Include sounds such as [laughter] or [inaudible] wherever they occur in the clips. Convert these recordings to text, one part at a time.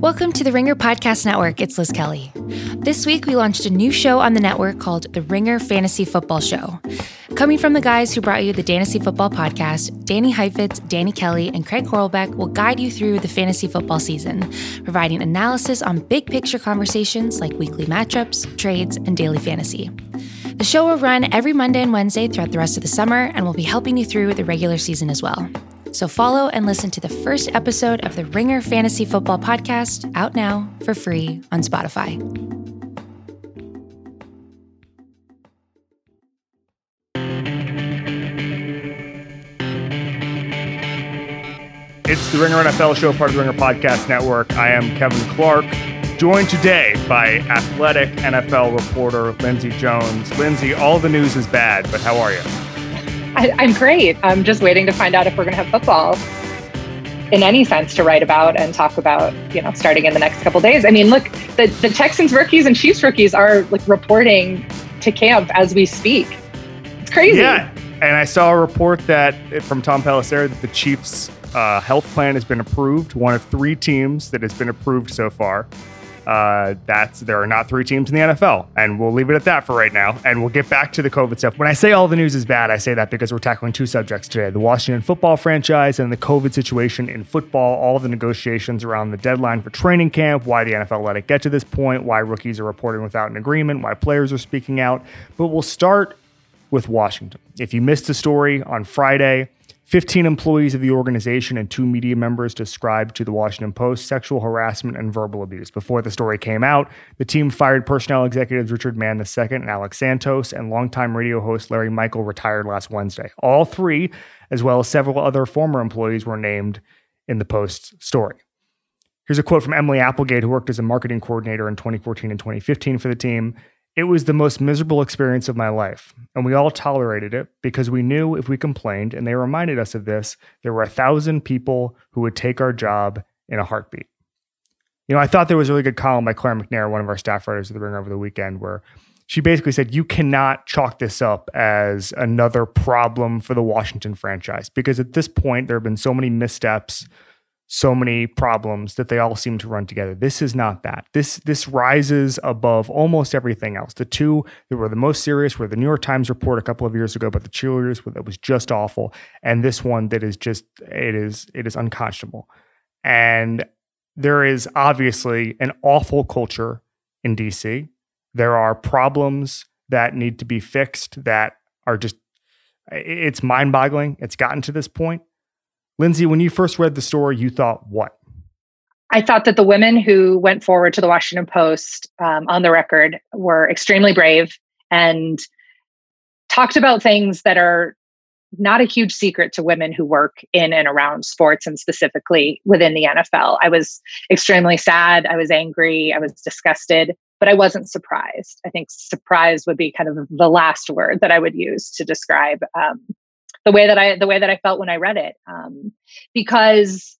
Welcome to the Ringer Podcast Network. It's Liz Kelly. This week, we launched a new show on the network called The Ringer Fantasy Football Show. Coming from the guys who brought you the Fantasy Football Podcast, Danny Heifetz, Danny Kelly, and Craig Horlbeck will guide you through the fantasy football season, providing analysis on big picture conversations like weekly matchups, trades, and daily fantasy. The show will run every Monday and Wednesday throughout the rest of the summer and will be helping you through the regular season as well. So follow and listen to the first episode of the Ringer Fantasy Football Podcast out now for free on Spotify. It's the Ringer NFL show, part of the Ringer Podcast Network. I am Kevin Clark, joined today by athletic NFL reporter Lindsay Jones. Lindsay, all the news is bad, but how are you? I, am great. I'm just waiting to find out if we're going to have football in any sense to write about and talk about, you know, starting in the next couple days. I mean, look, the, the Texans rookies and Chiefs rookies are like reporting to camp as we speak. It's crazy. Yeah. And I saw a report that from Tom Pelissero that the Chiefs' uh, health plan has been approved. One of three teams that has been approved so far. Uh, that's there are not three teams in the NFL, and we'll leave it at that for right now. And we'll get back to the COVID stuff. When I say all the news is bad, I say that because we're tackling two subjects today: the Washington football franchise and the COVID situation in football. All the negotiations around the deadline for training camp, why the NFL let it get to this point, why rookies are reporting without an agreement, why players are speaking out. But we'll start with Washington. If you missed the story on Friday. 15 employees of the organization and two media members described to the Washington Post sexual harassment and verbal abuse. Before the story came out, the team fired personnel executives Richard Mann II and Alex Santos, and longtime radio host Larry Michael retired last Wednesday. All three, as well as several other former employees, were named in the Post's story. Here's a quote from Emily Applegate, who worked as a marketing coordinator in 2014 and 2015 for the team. It was the most miserable experience of my life, and we all tolerated it because we knew if we complained, and they reminded us of this, there were a thousand people who would take our job in a heartbeat. You know, I thought there was a really good column by Claire McNear, one of our staff writers at the Ringer over the weekend, where she basically said you cannot chalk this up as another problem for the Washington franchise because at this point there have been so many missteps so many problems that they all seem to run together. This is not that. This this rises above almost everything else. The two that were the most serious were the New York Times report a couple of years ago about the cheerleaders that was just awful, and this one that is just it is it is unconscionable. And there is obviously an awful culture in DC. There are problems that need to be fixed that are just it's mind-boggling. It's gotten to this point Lindsay, when you first read the story, you thought what? I thought that the women who went forward to the Washington Post um, on the record were extremely brave and talked about things that are not a huge secret to women who work in and around sports and specifically within the NFL. I was extremely sad. I was angry. I was disgusted, but I wasn't surprised. I think surprise would be kind of the last word that I would use to describe um, the way that I the way that I felt when I read it. Um, because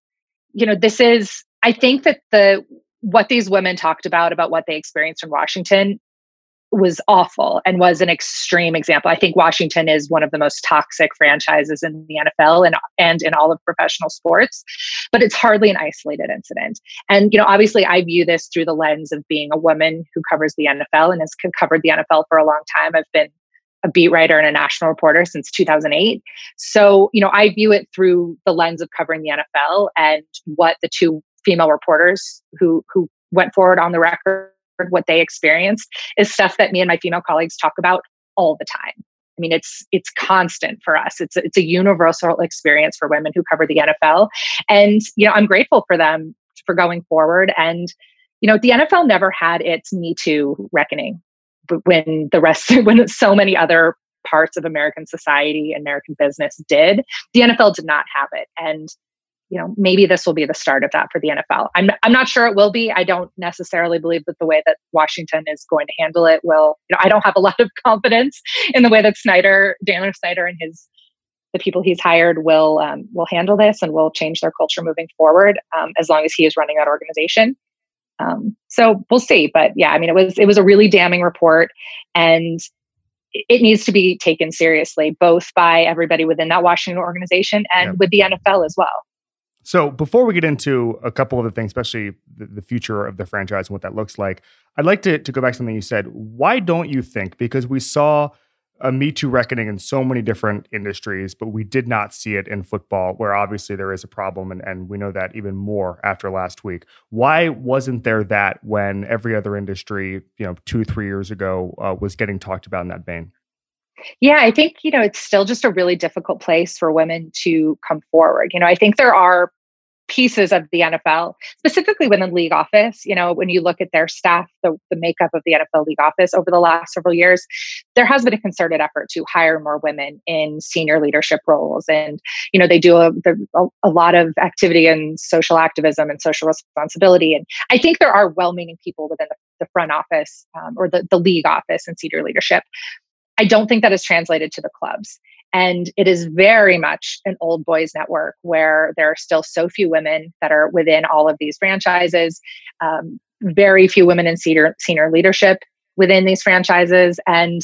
you know, this is I think that the what these women talked about about what they experienced in Washington was awful and was an extreme example. I think Washington is one of the most toxic franchises in the NFL and and in all of professional sports, but it's hardly an isolated incident. And you know, obviously I view this through the lens of being a woman who covers the NFL and has covered the NFL for a long time. I've been a beat writer and a national reporter since 2008. So, you know, I view it through the lens of covering the NFL and what the two female reporters who who went forward on the record what they experienced is stuff that me and my female colleagues talk about all the time. I mean, it's it's constant for us. It's it's a universal experience for women who cover the NFL, and you know, I'm grateful for them for going forward. And you know, the NFL never had its Me Too reckoning when the rest [laughs] when so many other parts of American society and American business did, the NFL did not have it. And you know, maybe this will be the start of that for the NFL. I'm I'm not sure it will be. I don't necessarily believe that the way that Washington is going to handle it will. You know, I don't have a [laughs] lot of confidence in the way that Snyder, Daniel Snyder, and his the people he's hired will um, will handle this and will change their culture moving forward. Um, as long as he is running that organization. Um, so we'll see. But yeah, I mean, it was it was a really damning report, and it needs to be taken seriously, both by everybody within that Washington organization and with the NFL as well. So before we get into a couple of the things, especially the, the future of the franchise and what that looks like. I'd like to, to go back to something you said. Why don't you think? Because we saw a Me Too reckoning in so many different industries, but we did not see it in football, where obviously there is a problem, and, and we know that even more after last week. Why wasn't there that when every other industry, you know, two, three years ago, uh, was getting talked about in that vein? Yeah, I think, you know, it's still just a really difficult place for women to come forward. You know, I think there are pieces of the NFL, specifically within league office. You know, when you look at their staff, the, the makeup of the NFL league office over the last several years, there has been a concerted effort to hire more women in senior leadership roles. And, you know, they do a, a, a lot of activity in social activism and social responsibility. And I think there are well meaning people within the, the front office um, or the, the league office and senior leadership. I don't think that is translated to the clubs. And it is very much an old boys network where there are still so few women that are within all of these franchises, um, very few women in senior, senior leadership within these franchises. And,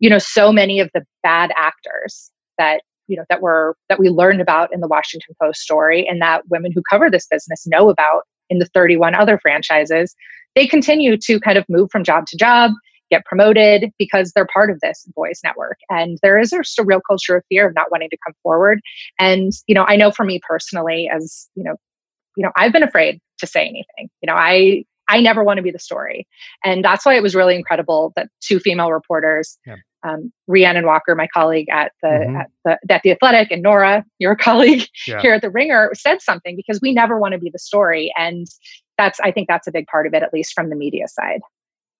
you know, so many of the bad actors that you know that were that we learned about in the Washington Post story and that women who cover this business know about in the 31 other franchises they continue to kind of move from job to job get promoted because they're part of this boys network. And there is just a real culture of fear of not wanting to come forward. And, you know, I know for me personally, as, you know, you know, I've been afraid to say anything. You know, I I never want to be the story. And that's why it was really incredible that two female reporters, yeah. um, Rhiannon Walker, my colleague at the, mm-hmm. at the at the Athletic, and Nora, your [laughs] colleague yeah. here at the Ringer, said something because we never want to be the story. And that's I think that's a big part of it, at least from the media side.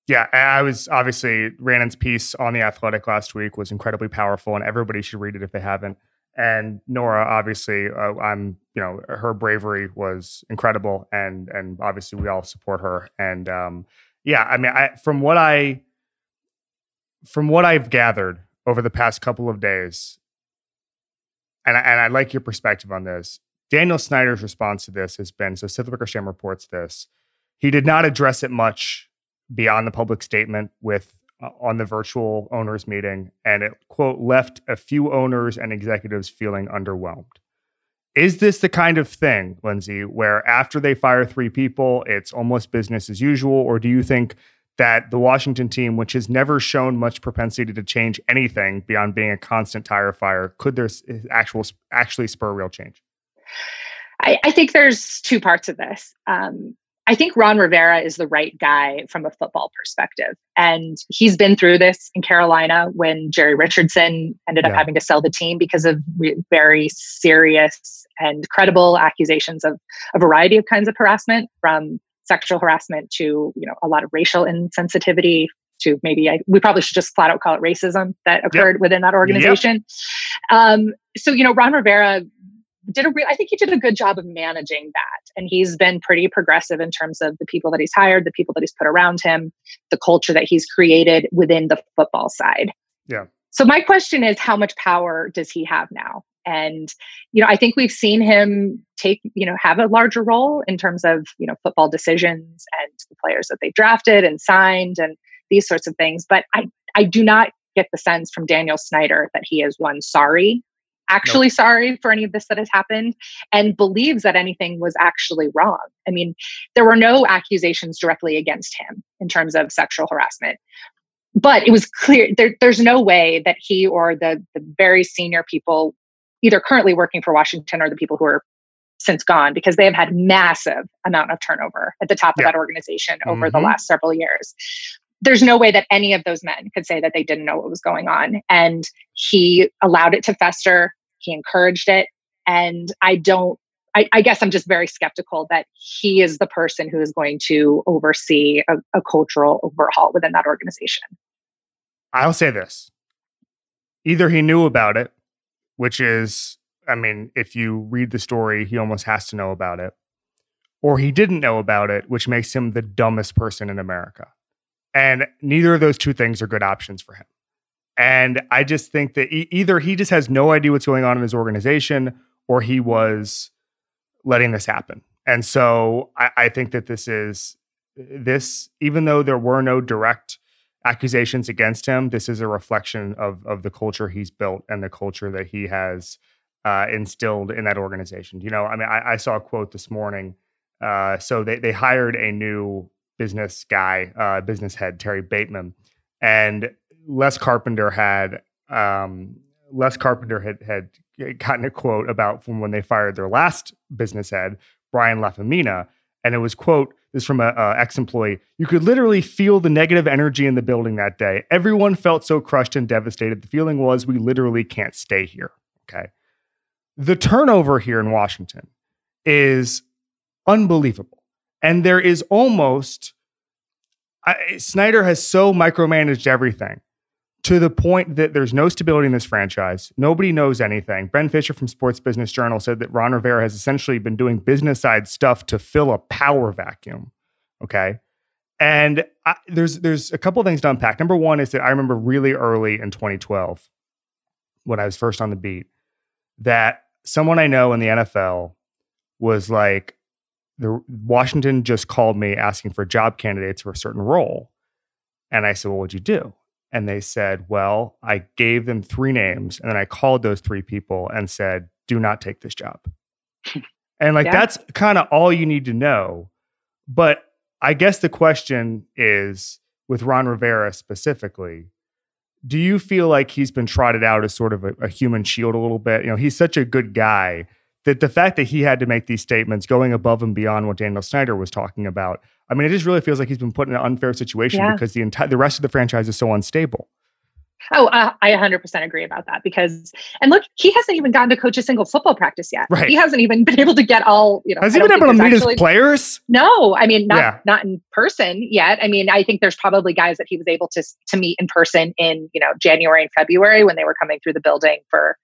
Yeah, I was obviously Rhiannon's piece on the Athletic last week was incredibly powerful, and everybody should read it if they haven't. And Nora, obviously, uh, I'm you know her bravery was incredible, and and obviously we all support her. And um, yeah, I mean, I, from what I from what I've gathered over the past couple of days, and I, and I like your perspective on this. Daniel Snyder's response to this has been so. Seth Wickersham reports this. He did not address it much beyond the public statement with uh, on the virtual owners meeting and it quote left a few owners and executives feeling underwhelmed. Is this the kind of thing lindsay where after they fire three people it's almost business as usual? Or do you think that the washington team which has never shown much propensity to change anything beyond being a constant tire fire could there actual actually spur real change? I, I think there's two parts of this. Um, I think Ron Rivera is the right guy from a football perspective. And he's been through this in Carolina when Jerry Richardson ended up having to sell the team because of re- very serious and credible accusations of a variety of kinds of harassment from sexual harassment to you know a lot of racial insensitivity to maybe I, we probably should just flat out call it racism that occurred yep. within that organization. Yep. Um, so you know Ron Rivera did a re- I think he did a good job of managing that. And he's been pretty progressive in terms of the people that he's hired, the people that he's put around him, the culture that he's created within the football side. Yeah. So my question is how much power does he have now? And you know, I think we've seen him take, you know, have a larger role in terms of, you know, football decisions and the players that they drafted and signed and these sorts of things, but I I do not get the sense from Daniel Snyder that he is one sorry actually nope. sorry for any of this that has happened and believes that anything was actually wrong. I mean, there were no accusations directly against him in terms of sexual harassment. But it was clear there, there's no way that he or the, the very senior people, either currently working for Washington or the people who are since gone, because they have had massive amount of turnover at the top yeah. of that organization over mm-hmm. the last several years there's no way that any of those men could say that they didn't know what was going on. And he allowed it to fester, he encouraged it. And I don't, I, I guess I'm just very skeptical that he is the person who is going to oversee a, a cultural overhaul within that organization. I'll say this either he knew about it, which is, I mean, if you read the story, he almost has to know about it, or he didn't know about it, which makes him the dumbest person in America. And neither of those two things are good options for him. And I just think that e- either he just has no idea what's going on in his organization or he was letting this happen. And so I, I think that this is this, even though there were no direct accusations against him, this is a reflection of of the culture he's built and the culture that he has uh, instilled in that organization. You know, I mean, I, I saw a quote this morning Uh, so they, they hired a new business guy, uh, business head, Terry Bateman. And Les Carpenter had um, Les Carpenter had had gotten a quote about from when they fired their last business head, Brian Lafemina, and it was quote this from a, a ex-employee. You could literally feel the negative energy in the building that day. Everyone felt so crushed and devastated. The feeling was we literally can't stay here. Okay, the turnover here in Washington is unbelievable, and there is almost I, Snyder has so micromanaged everything to the point that there's no stability in this franchise. Nobody knows anything. Ben Fischer from Sports Business Journal said that Ron Rivera has essentially been doing business side stuff to fill a power vacuum. Okay. And I, there's there's a couple things to unpack. Number one is that I remember really early in 2012, when I was first on the beat, that someone I know in the NFL was like, the Washington just called me asking for job candidates for a certain role. And I said, Well, what'd you do? and they said, Well, I gave them three names and then I called those three people and said, Do not take this job. [laughs] and like, yeah. that's kind of all you need to know. But I guess the question is with Ron Rivera specifically, do you feel like he's been trotted out as sort of a, a human shield a little bit? You know, he's such a good guy that the fact that he had to make these statements going above and beyond what Daniel Snyder was talking about I mean, it just really feels like he's been put in an unfair situation yeah. because the entire the rest of the franchise is so unstable. Oh, uh, I 100% agree about that because, and look, he hasn't even gotten to coach a single football practice yet. Right. He hasn't even been able to get all, you know. Has he been able to meet actually, his players? No, I mean, not yeah. not in person yet. I mean, I think there's probably guys that he was able to to meet in person in, you know, January and February when they were coming through the building for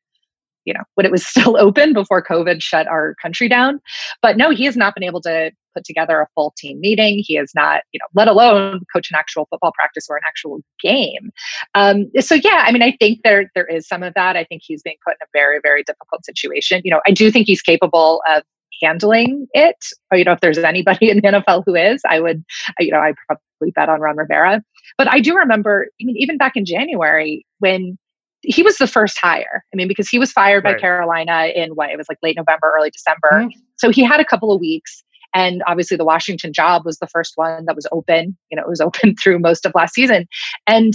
you know when it was [laughs] still open before covid shut our country down. But no he has not been able to put together a full team meeting. He has not you know let alone coach an actual football practice or an actual game. Um, so yeah i mean i think there there is some of that. I think he's being put in a very very difficult situation. You know i do think he's capable of handling it. Or, you know if there's anybody [laughs] in the nfl who is i would you know i probably bet on ron rivera. But i do remember i mean even back in january when he was the first hire. I mean, because he was fired right. by Carolina in what it was like late November, early December. Mm-hmm. So he had a couple of weeks. And obviously, the Washington job was the first one that was open. You know, it was [laughs] open through most of last season. And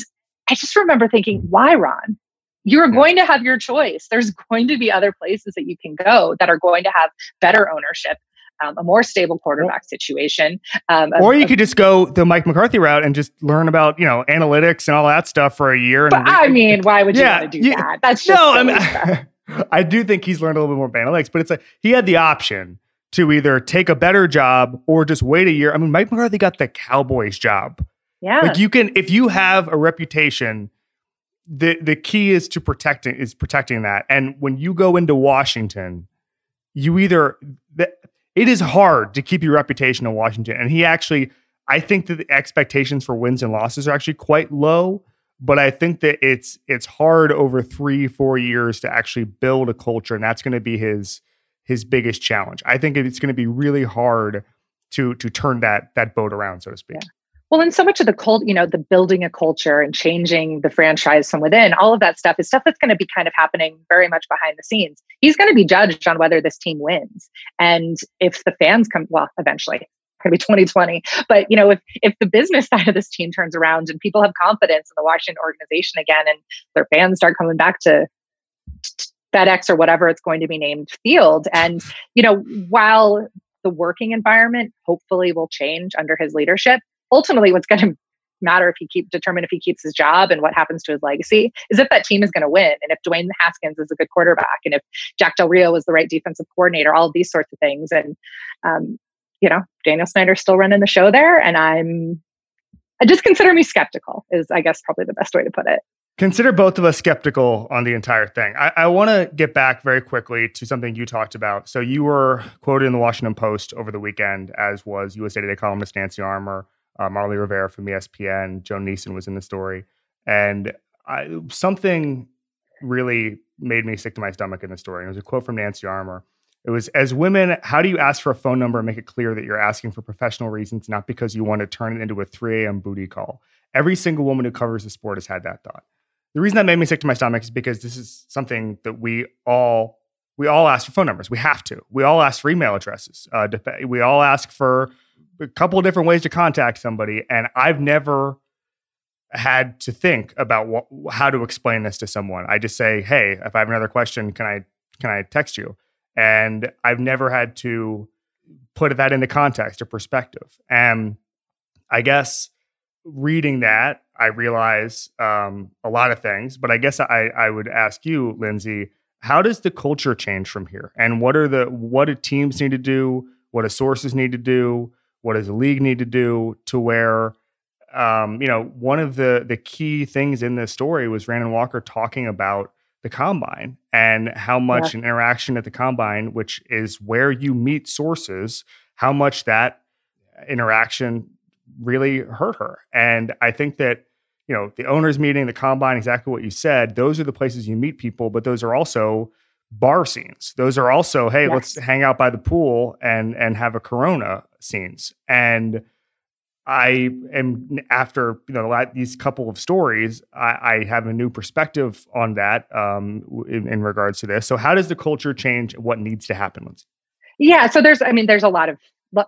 I just remember thinking, why, Ron? You're yeah. going to have your choice. There's going to be other places that you can go that are going to have better ownership um, a more stable quarterback situation. Um, or you could just go the Mike McCarthy route and just learn about you know analytics and all that stuff for a year. And, I mean, why would you yeah, want to do that? That's just no. I mean, [laughs] I do think he's learned a little bit more about analytics, but it's like he had the option to either take a better job or just wait a year. I mean, Mike McCarthy got the Cowboys job. Yeah, like you can if you have a reputation. The the key is to protecting is protecting that. And when you go into Washington, you either it is hard to keep your reputation in Washington. And he actually, I think that the expectations for wins and losses are actually quite low. But I think that it's it's hard over three four years to actually build a culture, and that's going to be his his biggest challenge. I think it's going to be really hard to to turn that that boat around, so to speak. Yeah. Well, and so much of the cult, you know, the building a culture and changing the franchise from within, all of that stuff is stuff that's going to be kind of happening very much behind the scenes. He's going to be judged on whether this team wins. And if the fans come, well, eventually, going to be 2020 but you know if if the business [laughs] side of this team turns around and people have confidence in the washington organization again and their fans start coming back to fedex or whatever it's going to be named field and you know while the working environment hopefully will change under his leadership ultimately what's going to matter if he keep determine if he keeps his job and what happens to his legacy is if that team is going to win and if Dwayne Haskins is a good quarterback and if Jack Del Rio was the right defensive coordinator, all of these sorts of things. And um, you know, Daniel Snyder's still running the show there, and I'm I just consider me skeptical. Is I guess probably the best way to put it. Consider both of us skeptical on the entire thing. I, I want to get back very quickly to something you talked about. So you were quoted in the Washington Post over the weekend, as was USA Today columnist Nancy Armour uh, Marly Rivera from ESPN, Joan Niesen was in the story, and I, something really made me sick to my stomach in the story. And it was a quote from Nancy Armour. It was, as women, how do you ask for a phone number and make it clear that you're asking for professional reasons, not because you want to turn it into a 3 a.m. booty call? Every single woman who covers the sport has had that thought. The reason that made me sick to my stomach is because this is something that we all we all ask for phone numbers. We have to. We all ask for email addresses. Uh, we all ask for a couple of different ways to contact somebody. And I've never had to think about how to explain this to someone. I just say, "Hey, if I have another question, can I can I text you?" And I've never had to put that into context or perspective. And I guess reading that, I realize um, a lot of things. But I guess I I would ask you, Lindsay, how does the culture change from here? And what are the what do teams need to do? What do sources need to do? What does the league need to do to where um, you know, one of the the key things in this story was Rhiannon Walker talking about the combine and how much yeah. an interaction at the combine, which is where you meet sources, how much that interaction really hurt her. And I think that you know the owners meeting, the combine, exactly what you said. Those are the places you meet people, but those are also bar scenes. Those are also hey, yes. let's hang out by the pool and and have a Corona scenes and I am after you know these couple of stories, I, I have a new perspective on that um, in, in, regards to this. So, how does the culture change? What needs to happen? Yeah, so there's, I mean, there's a lot of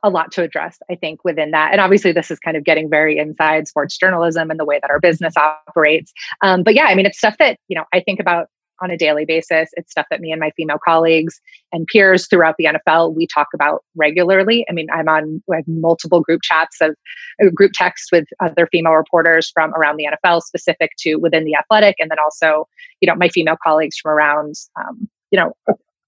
a lot to address, I think, within that. And obviously, this is kind of getting very inside sports journalism and the way that our business operates. Um, but yeah, I mean, it's stuff that you know I think about on a daily basis. It's stuff that me and my female colleagues and peers throughout the NFL we talk about regularly. I mean, I'm on multiple group chats of uh, group texts with other female reporters from around the NFL, specific to within the athletic, and then also you know my female colleagues from around um, you know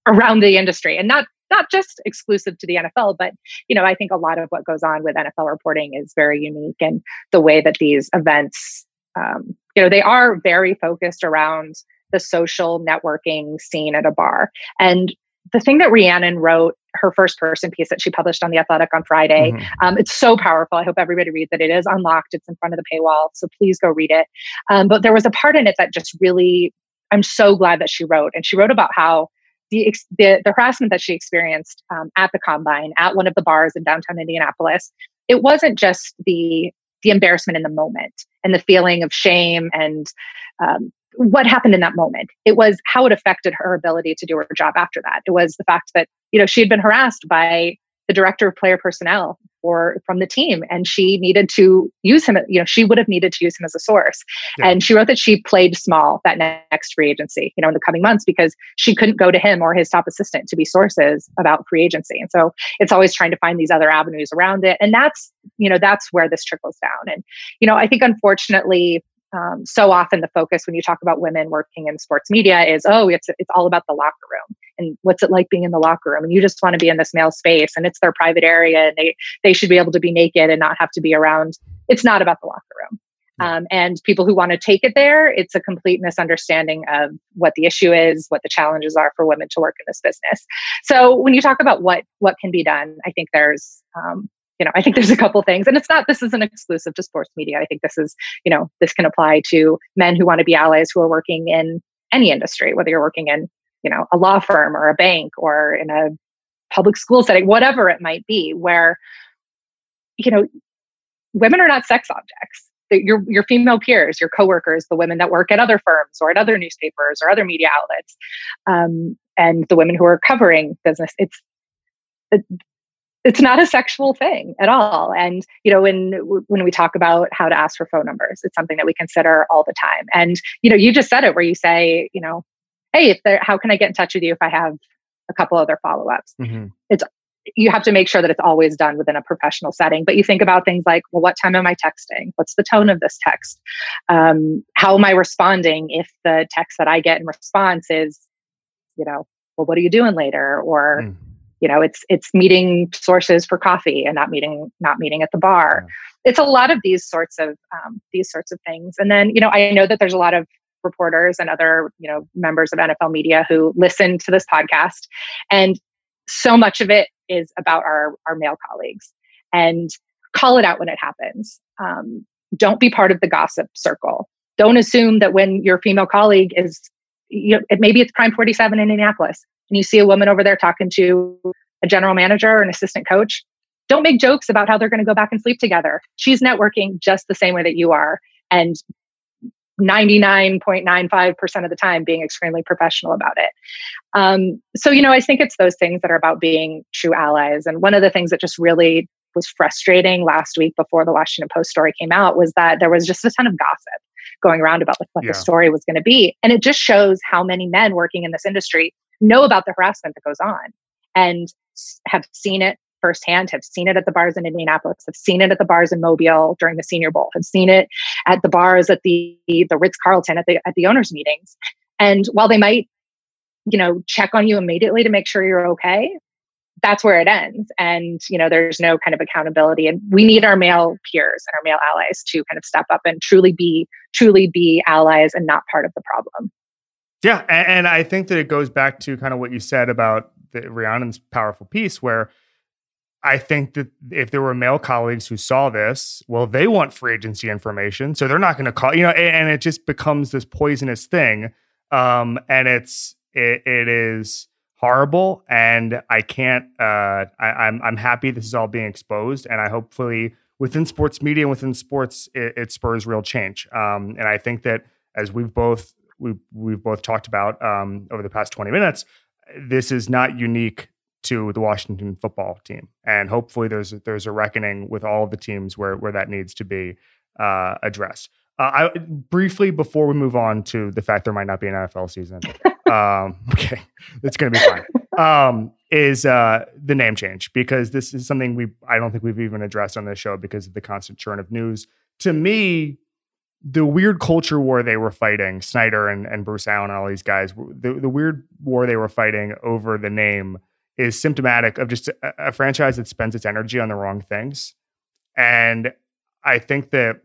around the industry, and not not just exclusive to the NFL, but you know I think a lot of what goes on with NFL reporting is very unique, and the way that these events. Um, you know, they are very focused around the social networking scene at a bar. And the thing that Rhiannon wrote, her first person piece that she published on The Athletic on Friday, mm-hmm. um, it's so powerful. I hope everybody reads it. It is unlocked, it's in front of the paywall. So please go read it. Um, but there was a part in it that just really, I'm so glad that she wrote. And she wrote about how the, the, the harassment that she experienced um, at the combine, at one of the bars in downtown Indianapolis, it wasn't just the the embarrassment in the moment and the feeling of shame and um, what happened in that moment. It was how it affected her ability to do her job after that. It was the fact that, you know, she had been harassed by the director of player personnel or from the team and she needed to use him you know she would have needed to use him as a source yeah. and she wrote that she played small that next free agency you know in the coming months because she couldn't go to him or his top assistant to be sources about free agency and so it's always trying to find these other avenues around it and that's you know that's where this trickles down and you know i think unfortunately um, so often the focus when you talk about women working in sports media is oh it's it's all about the locker room and what's it like being in the locker room? And you just want to be in this male space and it's their private area and they they should be able to be naked and not have to be around. It's not about the locker room. Um, and people who want to take it there it's a complete misunderstanding of what the issue is what the challenges are for women to work in this business. So when you talk about what what can be done i think there's um, you know, I think there's a couple things, and it's not this isn't exclusive to sports media. I think this is, you know, this can apply to men who want to be allies who are working in any industry, whether you're working in, you know, a law firm or a bank or in a public school setting, whatever it might be, where, you know, women are not sex objects. Your your female peers, your coworkers, the women that work at other firms or at other newspapers or other media outlets, um, and the women who are covering business. It's it's not a sexual thing at all. And you know when when we talk about how to ask for phone numbers it's something that we consider all the time. And you know you just said it where you say you know hey if there how can i get in touch with you if i have a couple other follow-ups? Mm-hmm. it's you have to make sure that it's always done within a professional setting. But you think about things like well what time am i texting? What's the tone of this text? Um, how am i responding if the text that i get in response is you know well what are you doing later? Or mm you know it's it's meeting sources for coffee and not meeting not meeting at the bar. Yeah. it's a lot of these sorts of um, these sorts of things. And then you know i know that there's a lot of reporters and other you know members of nfl media who listen to this podcast and so much of it is about our our male colleagues. And call it out when it happens. Um, don't be part of the gossip circle. Don't assume that when your female colleague is you know, maybe it's prime 47 in indianapolis and you see a woman over there talking to a general manager or an assistant coach, don't make jokes about how they're going to go back and sleep together. She's networking just the same way that you are. And 99.95% of the time being extremely professional about it. Um, so, you know, I think it's those things that are about being true allies. And one of the things that just really was frustrating last week before the Washington Post story came out was that there was just a ton of gossip going around about like what yeah. the story was going to be. And it just shows how many men working in this industry know about the harassment that goes on and have seen it firsthand, have seen it at the bars in Indianapolis, have seen it at the bars in Mobile during the Senior Bowl, have seen it at the bars at the the Ritz Carlton at the at the owners meetings. And while they might, you know, check on you immediately to make sure you're okay, that's where it ends. And you know, there's no kind of accountability. And we need our male peers and our male allies to kind of step up and truly be truly be allies and not part of the problem. Yeah, and, and I think that it goes back to kind of what you said about the Rhiannon's powerful piece where I think that if there were male colleagues who saw this, well, they want free agency information, so they're not going to call. You know, and, and, it just becomes this poisonous thing, um, and it's it, it is horrible. And I can't. Uh, I, I'm I'm happy this is all being exposed, and I hopefully within sports media and within sports, it, it spurs real change. Um, and I think that as we've both we've we've both talked about um, over the past 20 minutes, this is not unique to the Washington football team, and hopefully there's there's a reckoning with all of the teams where where that needs to be uh, addressed. Uh, I briefly before we move on to the fact there might not be an NFL season. Um, [laughs] okay, it's going to be fine. Um, is uh, the name change because this is something we I don't think we've even addressed on this show because of the constant churn of news. To me, the weird culture war they were fighting, Snyder and, and Bruce Allen and all these guys, the, the weird war they were fighting over the name is symptomatic of just a, a franchise that spends its energy on the wrong things. And I think that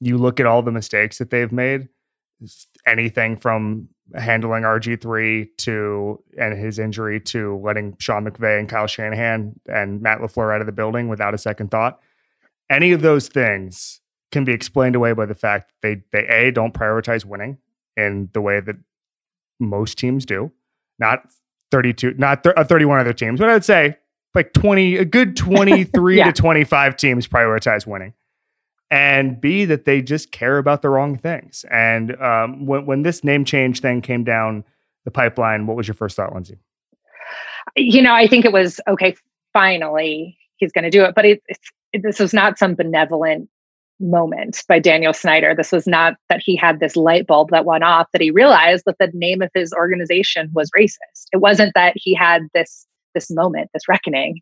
you look at all the mistakes that they've made, anything from handling RG3 to and his injury to letting Sean McVay and Kyle Shanahan and Matt LaFleur out of the building without a second thought. Any of those things can be explained away by the fact they they a don't prioritize winning in the way that most teams do. Not 32, not th- uh, 31 other teams, but I would say like 20, a good [laughs] 23 yeah. to 25 teams prioritize winning. And B, that they just care about the wrong things. And um, when, when this name change thing came down the pipeline, what was your first thought, Lindsay? You know, I think it was okay, finally he's going to do it. But it, it, this was not some benevolent moment by Daniel Snyder. This was not that he had this light bulb that went off that he realized that the name of his organization was racist. It wasn't that he had this this moment, this reckoning.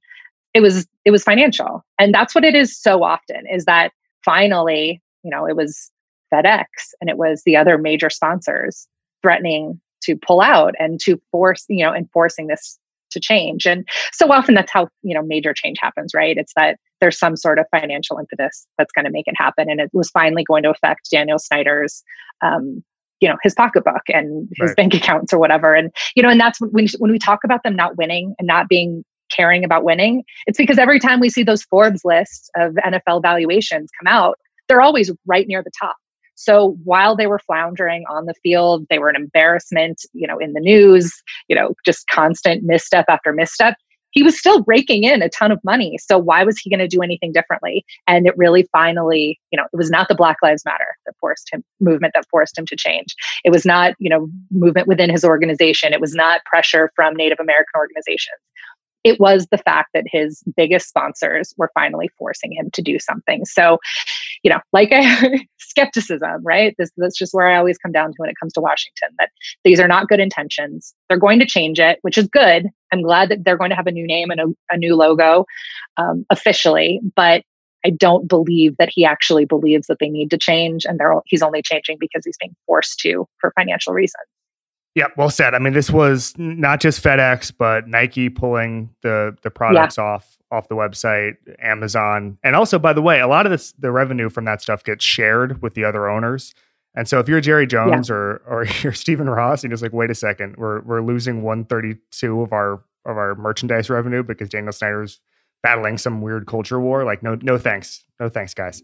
It was it was financial. And that's what it is so often is that finally, you know, it was FedEx and it was the other major sponsors threatening to pull out and to force, you know, enforcing this to change. And so often that's how, you know, major change happens, right? It's that there's some sort of financial impetus that's going to make it happen. And it was finally going to affect Daniel Snyder's, um, you know, his pocketbook and his right. bank accounts or whatever. And, you know, and that's when, when we talk about them not winning and not being caring about winning, it's because every time we see those Forbes lists of NFL valuations come out, they're always right near the top. So while they were floundering on the field, they were an embarrassment, you know, in the news, you know, just constant misstep after misstep he was still raking in a ton of money. So why was he going to do anything differently? And it really finally, you know, it was not the Black Lives Matter that forced him movement that forced him to change. It was not, you know, movement within his organization. It was not pressure from Native American organizations it was the fact that his biggest sponsors were finally forcing him to do something. So, you know, like I, [laughs] skepticism, right? This that's just where I always come down to when it comes to Washington. That these are not good intentions. They're going to change it, which is good. I'm glad that they're going to have a new name and a, a new logo um, officially, but I don't believe that he actually believes that they need to change, and he's only changing because he's being forced to for financial reasons. Yeah, well said. I mean, this was not just FedEx, but Nike pulling the the products yeah. off off the website, Amazon, and also, by the way, a lot of this the revenue from that stuff gets shared with the other owners. And so, if you're Jerry Jones yeah. or or [laughs] you're Stephen Ross, and you're just like, wait a second, we're we're losing 132 of our of our merchandise revenue because Daniel Snyder's battling some weird culture war. Like, no, no thanks, no thanks, guys.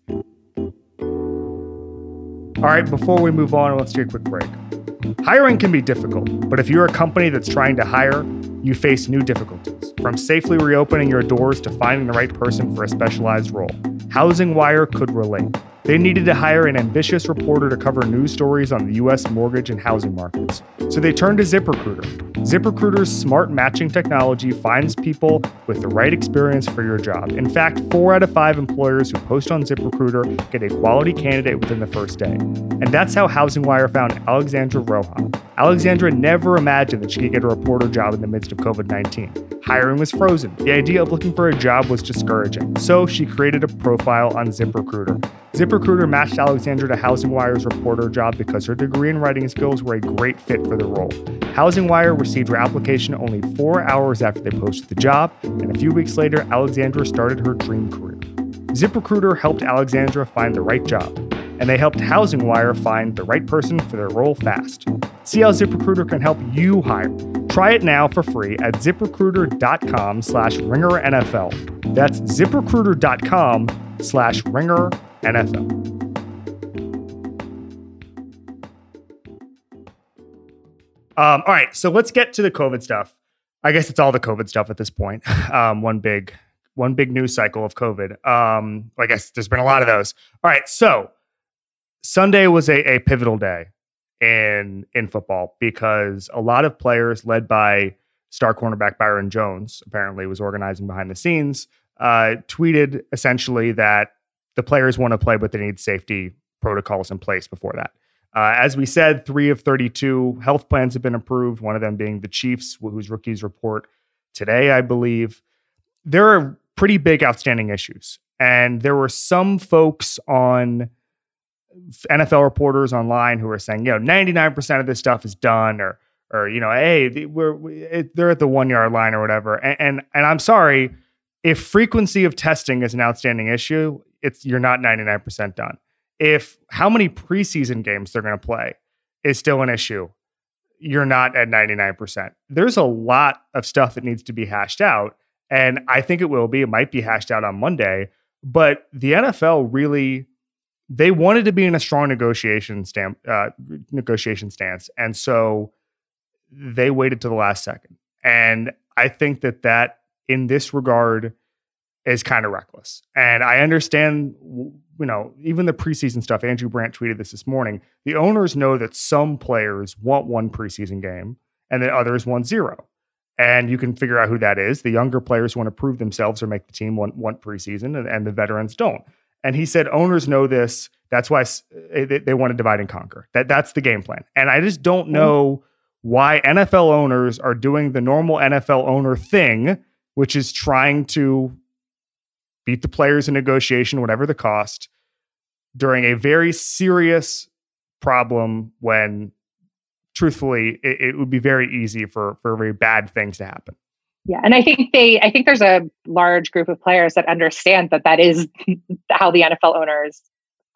All right, before we move on, let's take a quick break. Hiring can be difficult, but if you're a company that's trying to hire, you face new difficulties. From safely reopening your doors to finding the right person for a specialized role, Housing Wire could relate. They needed to hire an ambitious reporter to cover news stories on the U.S. mortgage and housing markets. So they turned to ZipRecruiter. ZipRecruiter's smart matching technology finds people with the right experience for your job. In fact, four out of five employers who post on ZipRecruiter get a quality candidate within the first day. And that's how HousingWire found Alexandra Roja. Alexandra never imagined that she could get a reporter job in the midst of COVID 19. Hiring was frozen. The idea of looking for a job was discouraging. So she created a profile on ZipRecruiter. ZipRecruiter matched Alexandra to HousingWire's reporter job because her degree and writing skills were a great fit for the role. HousingWire received her application only four hours after they posted the job, and a few weeks later, Alexandra started her dream career. ZipRecruiter helped Alexandra find the right job, and they helped Housing Wire find the right person for their role fast. See how ZipRecruiter can help you hire. Try it now for free at ziprecruiter.com slash ringernfl. That's ziprecruiter.com slash ringernfl. Um, all right, so let's get to the COVID stuff. I guess it's all the COVID stuff at this point. [laughs] Um, one big, one big news cycle of COVID. Um, I guess there's been a lot of those. All right, so Sunday was a, a pivotal day in in football because a lot of players, led by star cornerback Byron Jones, apparently was organizing behind the scenes, uh, tweeted essentially that the players want to play, but they need safety protocols in place before that. Uh, as we said, three of 32 health plans have been approved, one of them being the Chiefs, whose rookies report today, I believe. There are pretty big outstanding issues. And there were some folks on NFL reporters online who are saying, you know, 99% of this stuff is done or, or, you know, hey, we're, we, they're at the one yard line or whatever. And, and, and I'm sorry, if frequency of testing is an outstanding issue, it's, you're not 99% done if how many preseason games they're going to play is still an issue, you're not at 99%. There's a lot of stuff that needs to be hashed out. And I think it will be. It might be hashed out on Monday. But the NFL really, they wanted to be in a strong negotiation stamp, uh, negotiation stance, and so they waited to the last second. And I think that that in this regard is kind of reckless. And I understand you know, even the preseason stuff, Andrew Brandt tweeted this this morning. The owners know that some players want one preseason game and that others want zero. And you can figure out who that is. The younger players want to prove themselves or make the team want, want preseason, and, and the veterans don't. And he said owners know this. That's why eh, they, they want to divide and conquer. That that's the game plan. And I just don't know why NFL owners are doing the normal NFL owner thing, which is trying to beat the players in negotiation, whatever the cost, during a very serious problem when truthfully it, it, would be very easy for for very bad things to happen yeah and i think they i think there's a large group of players that understand that that is [laughs] how the nfl owners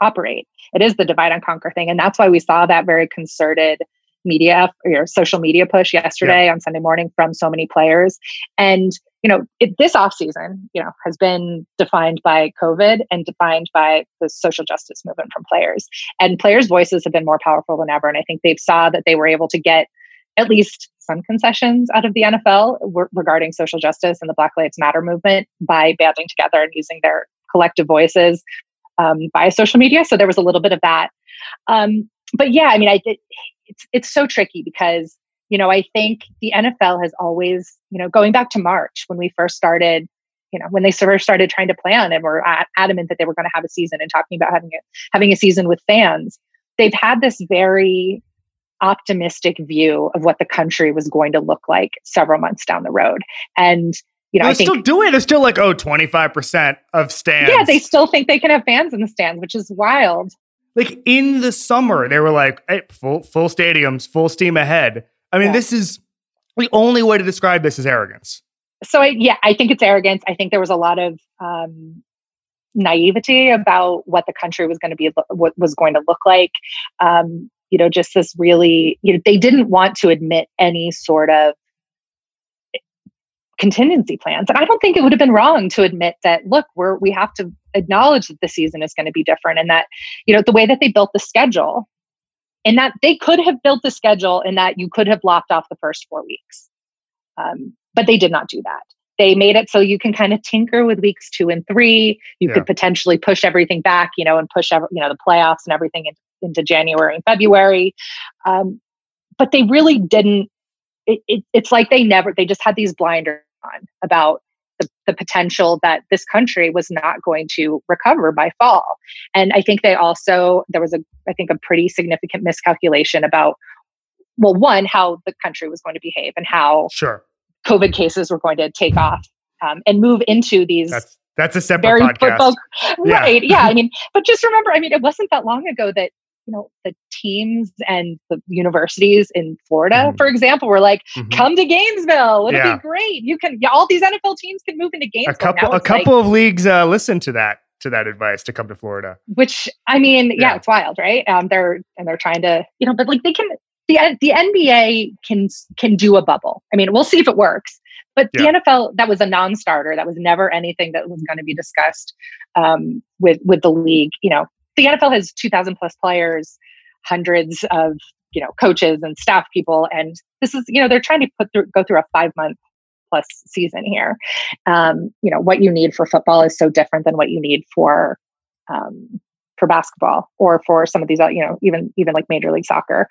operate it is the divide and conquer thing and that's why we saw that very concerted media or social media push yesterday yeah. on sunday morning from so many players and you know, it, this off season, you know, has been defined by COVID and defined by the social justice movement from players. And players' voices have been more powerful than ever. And I think they've saw that they were able to get at least some concessions out of the NFL regarding social justice and the Black Lives Matter movement by banding together and using their collective voices um, by social media. So there was a little bit of that. Um, but yeah, I mean, I it, it's it's so tricky because you know, I think the NFL has always, you know, going back to March when we first started, you know, when they first started trying to plan and were adamant that they were going to have a season and talking about having a having a season with fans, they've had this very optimistic view of what the country was going to look like several months down the road. And you know, they're I think, still doing it. They're still like, oh, 25% of stands. Yeah, they still think they can have fans in the stands, which is wild. Like in the summer, they were like, hey, full full stadiums, full steam ahead. I mean, yeah. this is the only way to describe this is arrogance. So, I, yeah, I think it's arrogance. I think there was a lot of um, naivety about what the country was going to be, what was going to look like. Um, you know, just this really, you know, they didn't want to admit any sort of contingency plans. And I don't think it would have been wrong to admit that, look, we're, we have to acknowledge that the season is going to be different and that, you know, the way that they built the schedule and that they could have built the schedule and that you could have blocked off the first four weeks. Um, but they did not do that. they made it so you can kind of tinker with weeks two and three. You yeah. could potentially push everything back, you know, and push every, you know the playoffs and everything into, into January and February. Um, but they really didn't. It, it, it's like they never. They just had these blinders on about the, the potential that this country was not going to recover by fall. And I think they also there was a I think a pretty significant miscalculation about well, one how the country was going to behave and how sure COVID cases were going to take off um, and move into these. That's, that's a separate very podcast. Football, right. Yeah. I [laughs] mean, but just remember, I mean, it wasn't that long ago that, you know, the teams and the universities in Florida, mm-hmm. for example, were like, mm-hmm. come to Gainesville. It'll yeah. be great. You can, yeah, all these NFL teams can move into Gainesville. A couple, a couple like, of leagues uh, listen to that to that advice to come to Florida. Which I mean, yeah, yeah it's wild, right? Um, they're and they're trying to, you know, but like they can the the NBA can can do a bubble. I mean, we'll see if it works. But yeah. the NFL, that was a non-starter. That was never anything that was going to be discussed um, with with the league. You know, the NFL has two thousand plus players, hundreds of you know coaches and staff people, and this is you know they're trying to put through go through a five month plus season here. Um, you know, what you need for football is so different than what you need for um, for basketball or for some of these, you know, even even like Major League Soccer.